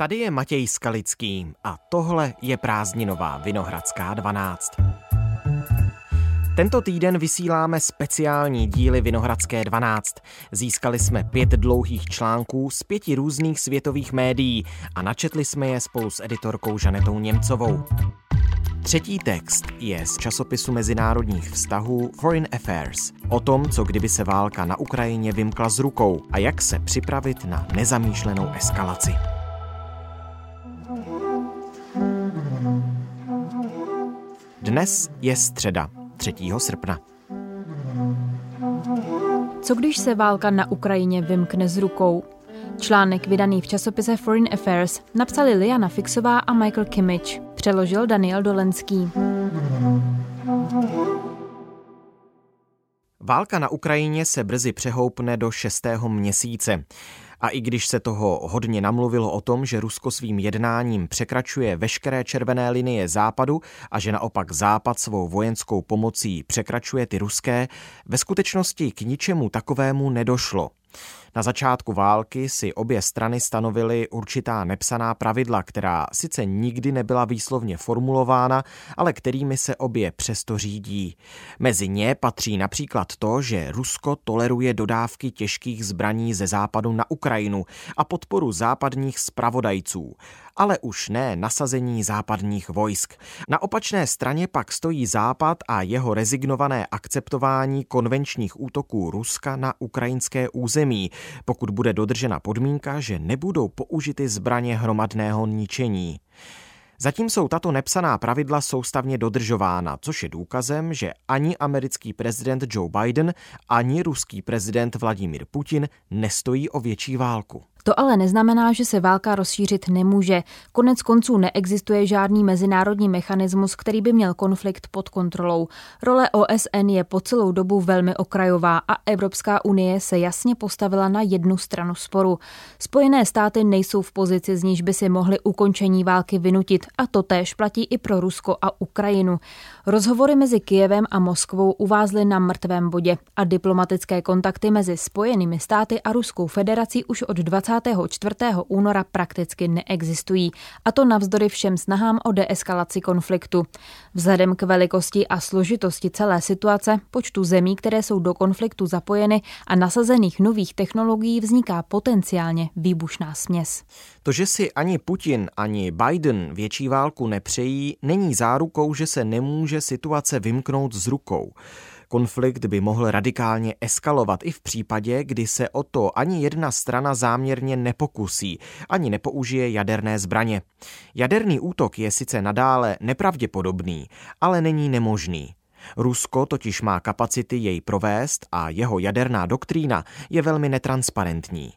Tady je Matěj Skalický a tohle je prázdninová Vinohradská 12. Tento týden vysíláme speciální díly Vinohradské 12. Získali jsme pět dlouhých článků z pěti různých světových médií a načetli jsme je spolu s editorkou Žanetou Němcovou. Třetí text je z časopisu mezinárodních vztahů Foreign Affairs o tom, co kdyby se válka na Ukrajině vymkla z rukou a jak se připravit na nezamýšlenou eskalaci. Dnes je středa, 3. srpna. Co když se válka na Ukrajině vymkne z rukou? Článek vydaný v časopise Foreign Affairs napsali Liana Fixová a Michael Kimmich. Přeložil Daniel Dolenský. Válka na Ukrajině se brzy přehoupne do šestého měsíce. A i když se toho hodně namluvilo o tom, že Rusko svým jednáním překračuje veškeré červené linie západu a že naopak západ svou vojenskou pomocí překračuje ty ruské, ve skutečnosti k ničemu takovému nedošlo. Na začátku války si obě strany stanovily určitá nepsaná pravidla, která sice nikdy nebyla výslovně formulována, ale kterými se obě přesto řídí. Mezi ně patří například to, že Rusko toleruje dodávky těžkých zbraní ze západu na Ukrajinu a podporu západních spravodajců ale už ne nasazení západních vojsk. Na opačné straně pak stojí Západ a jeho rezignované akceptování konvenčních útoků Ruska na ukrajinské území, pokud bude dodržena podmínka, že nebudou použity zbraně hromadného ničení. Zatím jsou tato nepsaná pravidla soustavně dodržována, což je důkazem, že ani americký prezident Joe Biden, ani ruský prezident Vladimir Putin nestojí o větší válku. To ale neznamená, že se válka rozšířit nemůže. Konec konců neexistuje žádný mezinárodní mechanismus, který by měl konflikt pod kontrolou. Role OSN je po celou dobu velmi okrajová a Evropská unie se jasně postavila na jednu stranu sporu. Spojené státy nejsou v pozici, z níž by si mohly ukončení války vynutit a to též platí i pro Rusko a Ukrajinu. Rozhovory mezi Kijevem a Moskvou uvázly na mrtvém bodě a diplomatické kontakty mezi Spojenými státy a Ruskou federací už od 20 24. února prakticky neexistují, a to navzdory všem snahám o deeskalaci konfliktu. Vzhledem k velikosti a složitosti celé situace, počtu zemí, které jsou do konfliktu zapojeny a nasazených nových technologií vzniká potenciálně výbušná směs. To, že si ani Putin, ani Biden větší válku nepřejí, není zárukou, že se nemůže situace vymknout z rukou. Konflikt by mohl radikálně eskalovat i v případě, kdy se o to ani jedna strana záměrně nepokusí, ani nepoužije jaderné zbraně. Jaderný útok je sice nadále nepravděpodobný, ale není nemožný. Rusko totiž má kapacity jej provést a jeho jaderná doktrína je velmi netransparentní.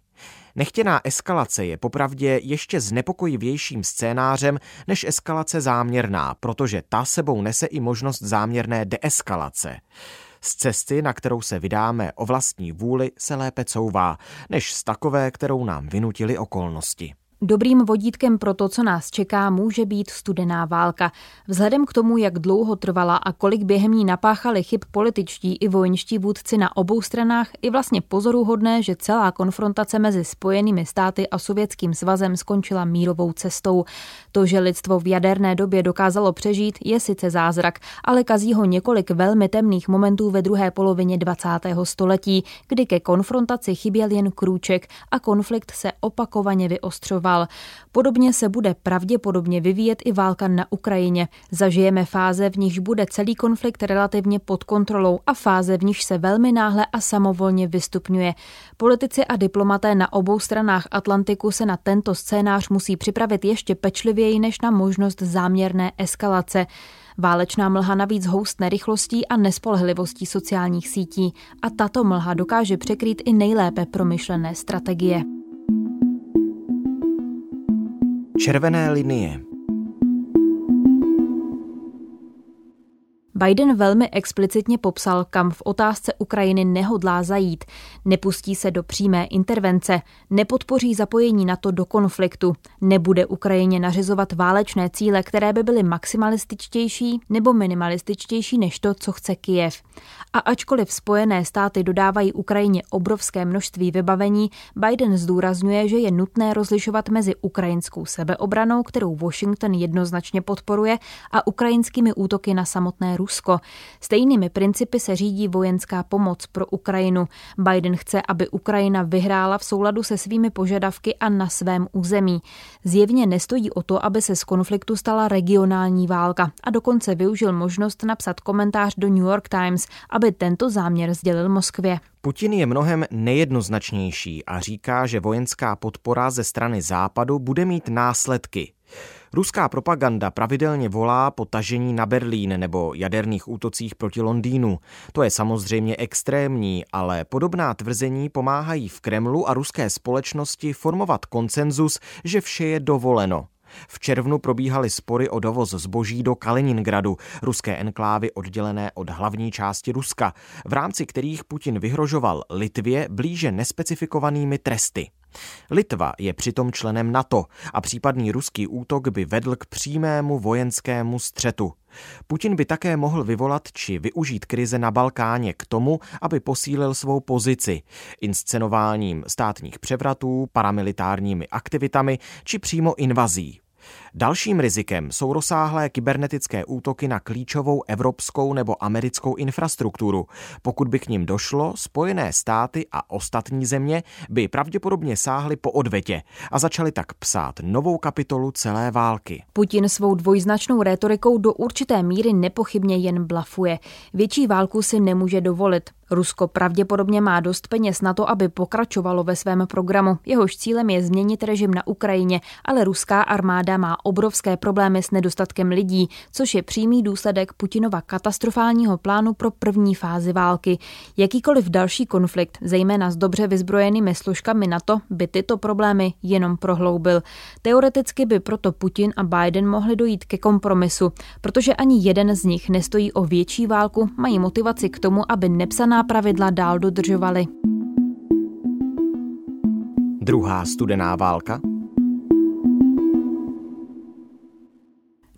Nechtěná eskalace je popravdě ještě znepokojivějším scénářem než eskalace záměrná, protože ta sebou nese i možnost záměrné deeskalace. Z cesty, na kterou se vydáme o vlastní vůli, se lépe couvá, než z takové, kterou nám vynutili okolnosti. Dobrým vodítkem pro to, co nás čeká, může být studená válka. Vzhledem k tomu, jak dlouho trvala a kolik během ní napáchali chyb političtí i vojenští vůdci na obou stranách, je vlastně pozoruhodné, že celá konfrontace mezi Spojenými státy a Sovětským svazem skončila mírovou cestou. To, že lidstvo v jaderné době dokázalo přežít, je sice zázrak, ale kazí ho několik velmi temných momentů ve druhé polovině 20. století, kdy ke konfrontaci chyběl jen krůček a konflikt se opakovaně vyostřoval dál. Podobně se bude pravděpodobně vyvíjet i válka na Ukrajině. Zažijeme fáze, v níž bude celý konflikt relativně pod kontrolou a fáze, v níž se velmi náhle a samovolně vystupňuje. Politici a diplomaté na obou stranách Atlantiku se na tento scénář musí připravit ještě pečlivěji než na možnost záměrné eskalace. Válečná mlha navíc houstne rychlostí a nespolehlivostí sociálních sítí a tato mlha dokáže překrýt i nejlépe promyšlené strategie. Červené linie Biden velmi explicitně popsal, kam v otázce Ukrajiny nehodlá zajít. Nepustí se do přímé intervence, nepodpoří zapojení NATO do konfliktu, nebude Ukrajině nařizovat válečné cíle, které by byly maximalističtější nebo minimalističtější než to, co chce Kijev. A ačkoliv Spojené státy dodávají Ukrajině obrovské množství vybavení, Biden zdůrazňuje, že je nutné rozlišovat mezi ukrajinskou sebeobranou, kterou Washington jednoznačně podporuje, a ukrajinskými útoky na samotné Rusko. Stejnými principy se řídí vojenská pomoc pro Ukrajinu. Biden chce, aby Ukrajina vyhrála v souladu se svými požadavky a na svém území. Zjevně nestojí o to, aby se z konfliktu stala regionální válka a dokonce využil možnost napsat komentář do New York Times, aby tento záměr sdělil Moskvě. Putin je mnohem nejednoznačnější a říká, že vojenská podpora ze strany Západu bude mít následky. Ruská propaganda pravidelně volá po tažení na Berlín nebo jaderných útocích proti Londýnu. To je samozřejmě extrémní, ale podobná tvrzení pomáhají v Kremlu a ruské společnosti formovat konsenzus, že vše je dovoleno. V červnu probíhaly spory o dovoz zboží do Kaliningradu, ruské enklávy oddělené od hlavní části Ruska, v rámci kterých Putin vyhrožoval Litvě blíže nespecifikovanými tresty. Litva je přitom členem NATO a případný ruský útok by vedl k přímému vojenskému střetu. Putin by také mohl vyvolat či využít krize na Balkáně k tomu, aby posílil svou pozici inscenováním státních převratů, paramilitárními aktivitami či přímo invazí. Dalším rizikem jsou rozsáhlé kybernetické útoky na klíčovou evropskou nebo americkou infrastrukturu. Pokud by k ním došlo, Spojené státy a ostatní země by pravděpodobně sáhly po odvetě a začaly tak psát novou kapitolu celé války. Putin svou dvojznačnou rétorikou do určité míry nepochybně jen blafuje. Větší válku si nemůže dovolit. Rusko pravděpodobně má dost peněz na to, aby pokračovalo ve svém programu. Jehož cílem je změnit režim na Ukrajině, ale ruská armáda má obrovské problémy s nedostatkem lidí, což je přímý důsledek Putinova katastrofálního plánu pro první fázi války. Jakýkoliv další konflikt, zejména s dobře vyzbrojenými složkami NATO, by tyto problémy jenom prohloubil. Teoreticky by proto Putin a Biden mohli dojít ke kompromisu, protože ani jeden z nich nestojí o větší válku, mají motivaci k tomu, aby nepsaná pravidla dál dodržovali. Druhá studená válka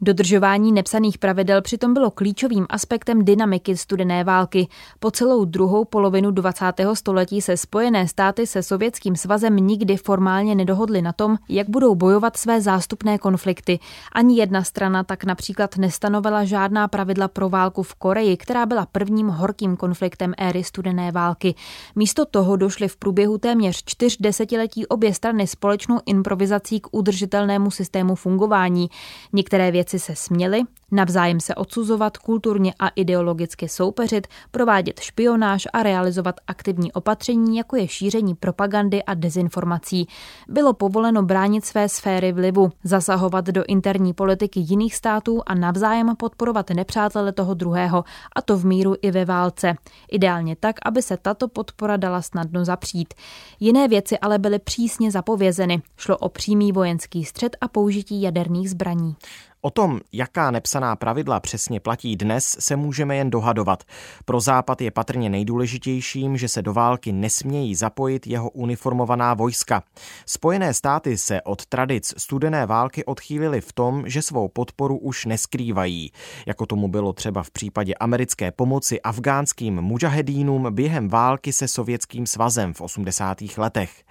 Dodržování nepsaných pravidel přitom bylo klíčovým aspektem dynamiky studené války. Po celou druhou polovinu 20. století se Spojené státy se Sovětským svazem nikdy formálně nedohodly na tom, jak budou bojovat své zástupné konflikty. Ani jedna strana tak například nestanovila žádná pravidla pro válku v Koreji, která byla prvním horkým konfliktem éry studené války. Místo toho došly v průběhu téměř čtyř desetiletí obě strany společnou improvizací k udržitelnému systému fungování. Některé věci Spojenci se směli, navzájem se odsuzovat, kulturně a ideologicky soupeřit, provádět špionáž a realizovat aktivní opatření, jako je šíření propagandy a dezinformací. Bylo povoleno bránit své sféry vlivu, zasahovat do interní politiky jiných států a navzájem podporovat nepřátele toho druhého, a to v míru i ve válce. Ideálně tak, aby se tato podpora dala snadno zapřít. Jiné věci ale byly přísně zapovězeny. Šlo o přímý vojenský střed a použití jaderných zbraní. O tom, jaká nepsaná pravidla přesně platí dnes, se můžeme jen dohadovat. Pro Západ je patrně nejdůležitějším, že se do války nesmějí zapojit jeho uniformovaná vojska. Spojené státy se od tradic studené války odchýlily v tom, že svou podporu už neskrývají, jako tomu bylo třeba v případě americké pomoci afgánským mujahedínům během války se Sovětským svazem v 80. letech.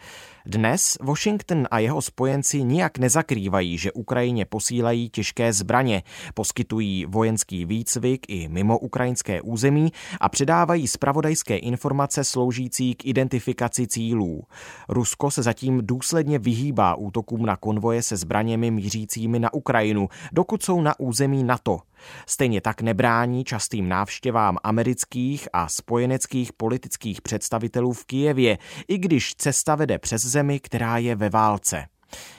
Dnes Washington a jeho spojenci nijak nezakrývají, že Ukrajině posílají těžké zbraně, poskytují vojenský výcvik i mimo ukrajinské území a předávají spravodajské informace sloužící k identifikaci cílů. Rusko se zatím důsledně vyhýbá útokům na konvoje se zbraněmi mířícími na Ukrajinu, dokud jsou na území NATO. Stejně tak nebrání častým návštěvám amerických a spojeneckých politických představitelů v Kijevě, i když cesta vede přes zemi, která je ve válce.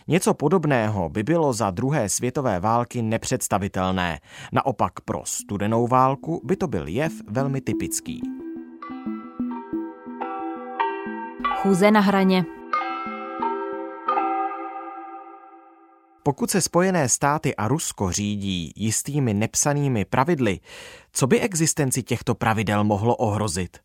Něco podobného by bylo za druhé světové války nepředstavitelné. Naopak pro studenou válku by to byl jev velmi typický. Chůze na hraně Pokud se Spojené státy a Rusko řídí jistými nepsanými pravidly, co by existenci těchto pravidel mohlo ohrozit?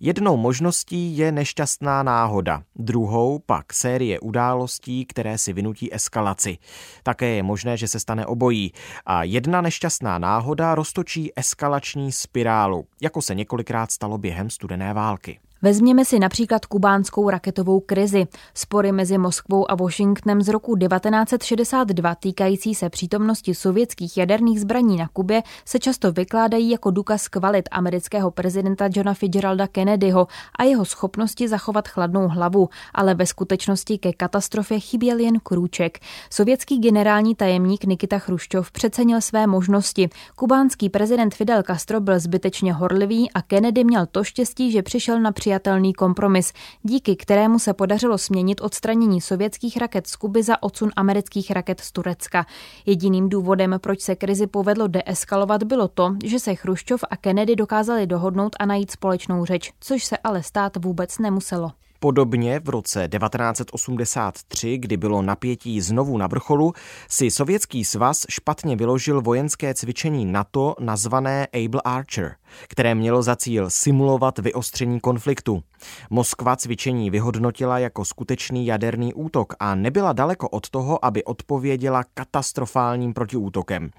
Jednou možností je nešťastná náhoda, druhou pak série událostí, které si vynutí eskalaci. Také je možné, že se stane obojí a jedna nešťastná náhoda roztočí eskalační spirálu, jako se několikrát stalo během studené války. Vezměme si například kubánskou raketovou krizi. Spory mezi Moskvou a Washingtonem z roku 1962 týkající se přítomnosti sovětských jaderných zbraní na Kubě se často vykládají jako důkaz kvalit amerického prezidenta Johna Fitzgeralda Kennedyho a jeho schopnosti zachovat chladnou hlavu, ale ve skutečnosti ke katastrofě chyběl jen krůček. Sovětský generální tajemník Nikita Chruščov přecenil své možnosti. Kubánský prezident Fidel Castro byl zbytečně horlivý a Kennedy měl to štěstí, že přišel na přijatelný kompromis, díky kterému se podařilo směnit odstranění sovětských raket z Kuby za odsun amerických raket z Turecka. Jediným důvodem, proč se krizi povedlo deeskalovat, bylo to, že se Chruščov a Kennedy dokázali dohodnout a najít společnou řeč, což se ale stát vůbec nemuselo. Podobně v roce 1983, kdy bylo napětí znovu na vrcholu, si Sovětský svaz špatně vyložil vojenské cvičení NATO nazvané Able Archer, které mělo za cíl simulovat vyostření konfliktu. Moskva cvičení vyhodnotila jako skutečný jaderný útok a nebyla daleko od toho, aby odpověděla katastrofálním protiútokem.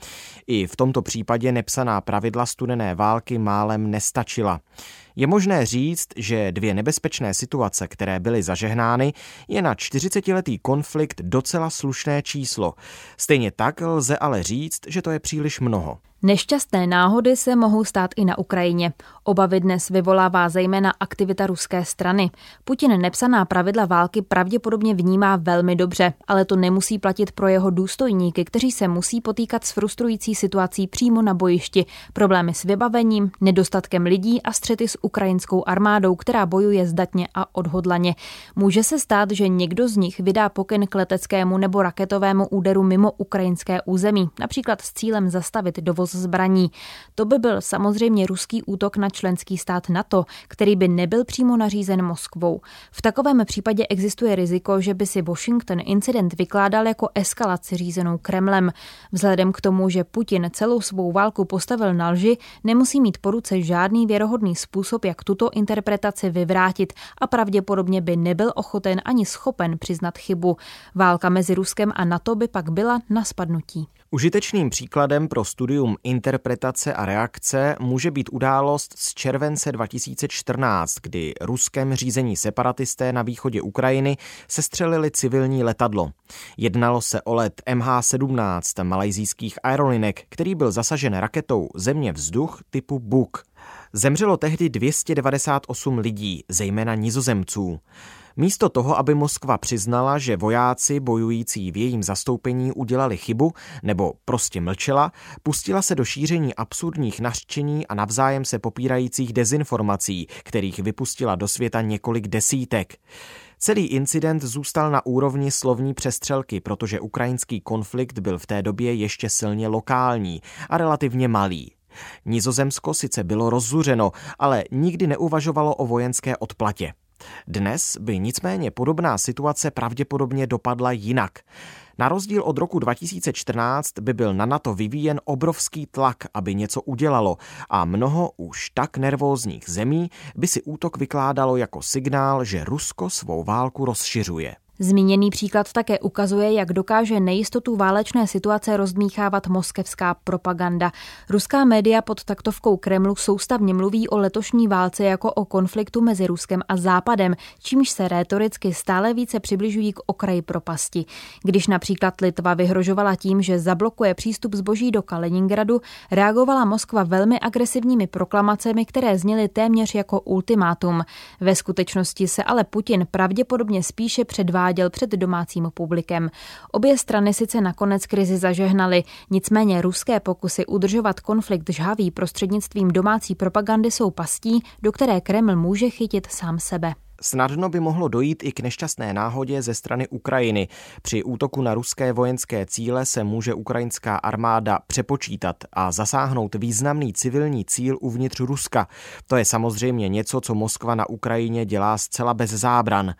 I v tomto případě nepsaná pravidla studené války málem nestačila. Je možné říct, že dvě nebezpečné situace, které byly zažehnány, je na 40-letý konflikt docela slušné číslo. Stejně tak lze ale říct, že to je příliš mnoho. Nešťastné náhody se mohou stát i na Ukrajině. Obavy dnes vyvolává zejména aktivita ruské strany. Putin nepsaná pravidla války pravděpodobně vnímá velmi dobře, ale to nemusí platit pro jeho důstojníky, kteří se musí potýkat s frustrující situací přímo na bojišti, problémy s vybavením, nedostatkem lidí a střety s ukrajinskou armádou, která bojuje zdatně a odhodlaně. Může se stát, že někdo z nich vydá pokyn k leteckému nebo raketovému úderu mimo ukrajinské území, například s cílem zastavit dovoz dovoz zbraní. To by byl samozřejmě ruský útok na členský stát NATO, který by nebyl přímo nařízen Moskvou. V takovém případě existuje riziko, že by si Washington incident vykládal jako eskalaci řízenou Kremlem. Vzhledem k tomu, že Putin celou svou válku postavil na lži, nemusí mít po ruce žádný věrohodný způsob, jak tuto interpretaci vyvrátit a pravděpodobně by nebyl ochoten ani schopen přiznat chybu. Válka mezi Ruskem a NATO by pak byla na spadnutí. Užitečným příkladem pro studium interpretace a reakce může být událost z července 2014, kdy ruském řízení separatisté na východě Ukrajiny sestřelili civilní letadlo. Jednalo se o let MH17 malajzijských aerolinek, který byl zasažen raketou země vzduch typu Buk. Zemřelo tehdy 298 lidí, zejména nizozemců. Místo toho, aby Moskva přiznala, že vojáci bojující v jejím zastoupení udělali chybu nebo prostě mlčela, pustila se do šíření absurdních nařčení a navzájem se popírajících dezinformací, kterých vypustila do světa několik desítek. Celý incident zůstal na úrovni slovní přestřelky, protože ukrajinský konflikt byl v té době ještě silně lokální a relativně malý. Nizozemsko sice bylo rozzuřeno, ale nikdy neuvažovalo o vojenské odplatě. Dnes by nicméně podobná situace pravděpodobně dopadla jinak. Na rozdíl od roku 2014 by byl na NATO vyvíjen obrovský tlak, aby něco udělalo a mnoho už tak nervózních zemí by si útok vykládalo jako signál, že Rusko svou válku rozšiřuje. Zmíněný příklad také ukazuje, jak dokáže nejistotu válečné situace rozdmíchávat moskevská propaganda. Ruská média pod taktovkou Kremlu soustavně mluví o letošní válce jako o konfliktu mezi Ruskem a Západem, čímž se rétoricky stále více přibližují k okraji propasti. Když například Litva vyhrožovala tím, že zablokuje přístup zboží do Kaliningradu, reagovala Moskva velmi agresivními proklamacemi, které zněly téměř jako ultimátum. Ve skutečnosti se ale Putin pravděpodobně spíše předvádí uváděl před domácím publikem. Obě strany sice nakonec krizi zažehnaly, nicméně ruské pokusy udržovat konflikt žhavý prostřednictvím domácí propagandy jsou pastí, do které Kreml může chytit sám sebe. Snadno by mohlo dojít i k nešťastné náhodě ze strany Ukrajiny. Při útoku na ruské vojenské cíle se může ukrajinská armáda přepočítat a zasáhnout významný civilní cíl uvnitř Ruska. To je samozřejmě něco, co Moskva na Ukrajině dělá zcela bez zábran.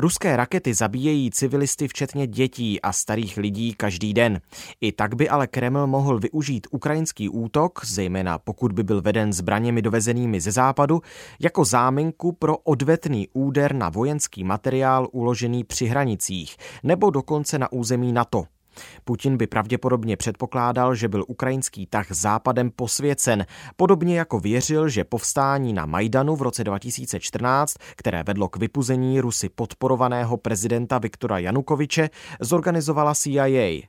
Ruské rakety zabíjejí civilisty včetně dětí a starých lidí každý den. I tak by ale Kreml mohl využít ukrajinský útok, zejména pokud by byl veden zbraněmi dovezenými ze západu, jako záminku pro odvetný úder na vojenský materiál uložený při hranicích nebo dokonce na území NATO. Putin by pravděpodobně předpokládal, že byl ukrajinský tah západem posvěcen, podobně jako věřil, že povstání na Majdanu v roce 2014, které vedlo k vypuzení Rusy podporovaného prezidenta Viktora Janukoviče, zorganizovala CIA.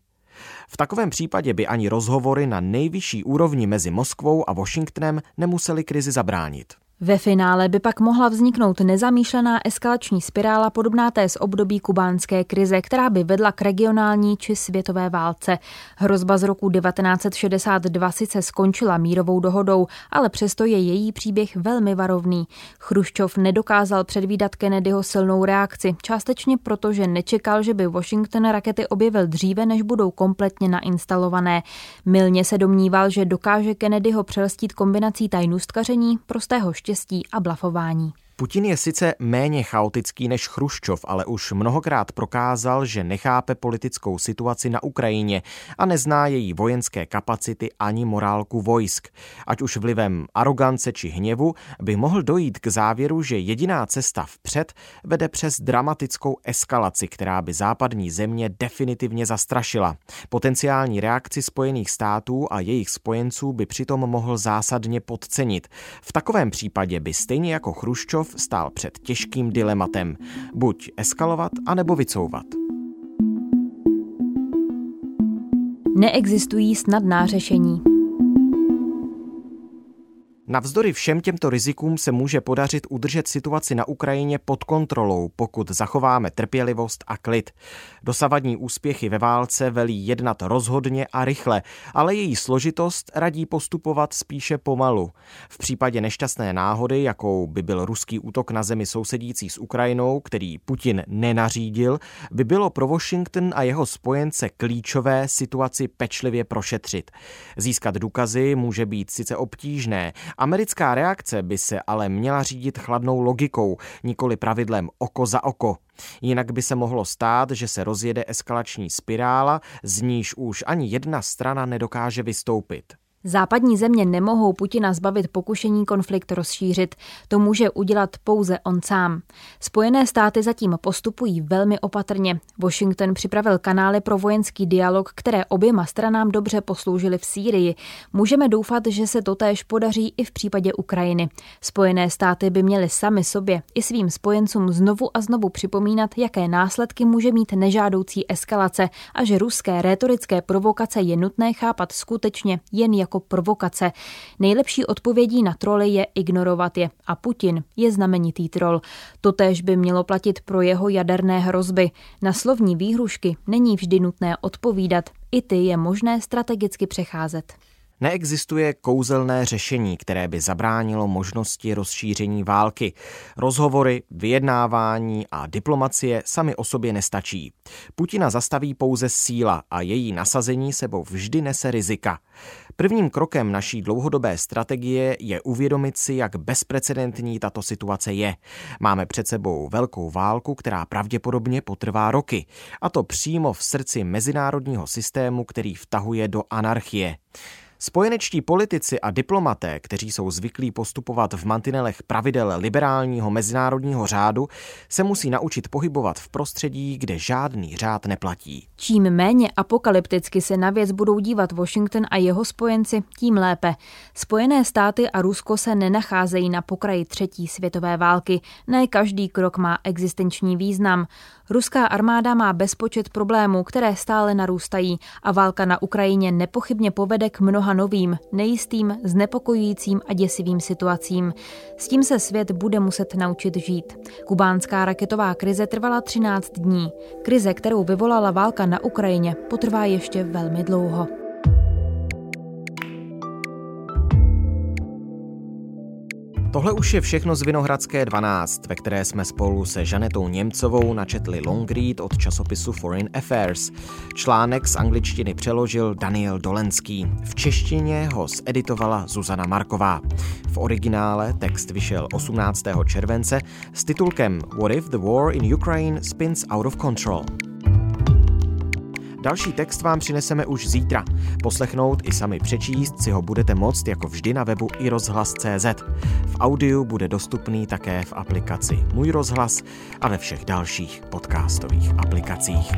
V takovém případě by ani rozhovory na nejvyšší úrovni mezi Moskvou a Washingtonem nemuseli krizi zabránit. Ve finále by pak mohla vzniknout nezamýšlená eskalační spirála podobná té z období kubánské krize, která by vedla k regionální či světové válce. Hrozba z roku 1962 sice skončila mírovou dohodou, ale přesto je její příběh velmi varovný. Chruščov nedokázal předvídat Kennedyho silnou reakci, částečně proto, že nečekal, že by Washington rakety objevil dříve, než budou kompletně nainstalované. Milně se domníval, že dokáže Kennedyho přelstít kombinací tajnůstkaření, prostého štěstí štěstí a blafování. Putin je sice méně chaotický než Chruščov, ale už mnohokrát prokázal, že nechápe politickou situaci na Ukrajině a nezná její vojenské kapacity ani morálku vojsk. Ať už vlivem arogance či hněvu by mohl dojít k závěru, že jediná cesta vpřed vede přes dramatickou eskalaci, která by západní země definitivně zastrašila. Potenciální reakci Spojených států a jejich spojenců by přitom mohl zásadně podcenit. V takovém případě by stejně jako Chruščov stál před těžkým dilematem. Buď eskalovat, anebo vycouvat. Neexistují snadná řešení. Navzdory všem těmto rizikům se může podařit udržet situaci na Ukrajině pod kontrolou, pokud zachováme trpělivost a klid. Dosavadní úspěchy ve válce velí jednat rozhodně a rychle, ale její složitost radí postupovat spíše pomalu. V případě nešťastné náhody, jakou by byl ruský útok na zemi sousedící s Ukrajinou, který Putin nenařídil, by bylo pro Washington a jeho spojence klíčové situaci pečlivě prošetřit. Získat důkazy může být sice obtížné, Americká reakce by se ale měla řídit chladnou logikou, nikoli pravidlem oko za oko. Jinak by se mohlo stát, že se rozjede eskalační spirála, z níž už ani jedna strana nedokáže vystoupit. Západní země nemohou Putina zbavit pokušení konflikt rozšířit. To může udělat pouze on sám. Spojené státy zatím postupují velmi opatrně. Washington připravil kanály pro vojenský dialog, které oběma stranám dobře posloužily v Sýrii. Můžeme doufat, že se to též podaří i v případě Ukrajiny. Spojené státy by měly sami sobě i svým spojencům znovu a znovu připomínat, jaké následky může mít nežádoucí eskalace a že ruské rétorické provokace je nutné chápat skutečně jen jako jako provokace. Nejlepší odpovědí na troly je ignorovat je a Putin je znamenitý troll. Totéž by mělo platit pro jeho jaderné hrozby. Na slovní výhrušky není vždy nutné odpovídat, i ty je možné strategicky přecházet. Neexistuje kouzelné řešení, které by zabránilo možnosti rozšíření války. Rozhovory, vyjednávání a diplomacie sami o sobě nestačí. Putina zastaví pouze síla a její nasazení sebou vždy nese rizika. Prvním krokem naší dlouhodobé strategie je uvědomit si, jak bezprecedentní tato situace je. Máme před sebou velkou válku, která pravděpodobně potrvá roky, a to přímo v srdci mezinárodního systému, který vtahuje do anarchie. Spojenečtí politici a diplomaté, kteří jsou zvyklí postupovat v mantinelech pravidel liberálního mezinárodního řádu, se musí naučit pohybovat v prostředí, kde žádný řád neplatí. Čím méně apokalypticky se na věc budou dívat Washington a jeho spojenci, tím lépe. Spojené státy a Rusko se nenacházejí na pokraji třetí světové války. Ne každý krok má existenční význam. Ruská armáda má bezpočet problémů, které stále narůstají a válka na Ukrajině nepochybně povede k mnoha novým, nejistým, znepokojujícím a děsivým situacím. S tím se svět bude muset naučit žít. Kubánská raketová krize trvala 13 dní. Krize, kterou vyvolala válka na Ukrajině, potrvá ještě velmi dlouho. Tohle už je všechno z Vinohradské 12, ve které jsme spolu se Žanetou Němcovou načetli long read od časopisu Foreign Affairs. Článek z angličtiny přeložil Daniel Dolenský. V češtině ho zeditovala Zuzana Marková. V originále text vyšel 18. července s titulkem What if the war in Ukraine spins out of control? Další text vám přineseme už zítra. Poslechnout i sami přečíst si ho budete moct jako vždy na webu i rozhlas.cz. V audiu bude dostupný také v aplikaci Můj rozhlas a ve všech dalších podcastových aplikacích.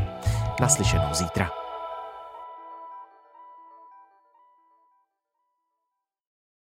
Naslyšenou zítra.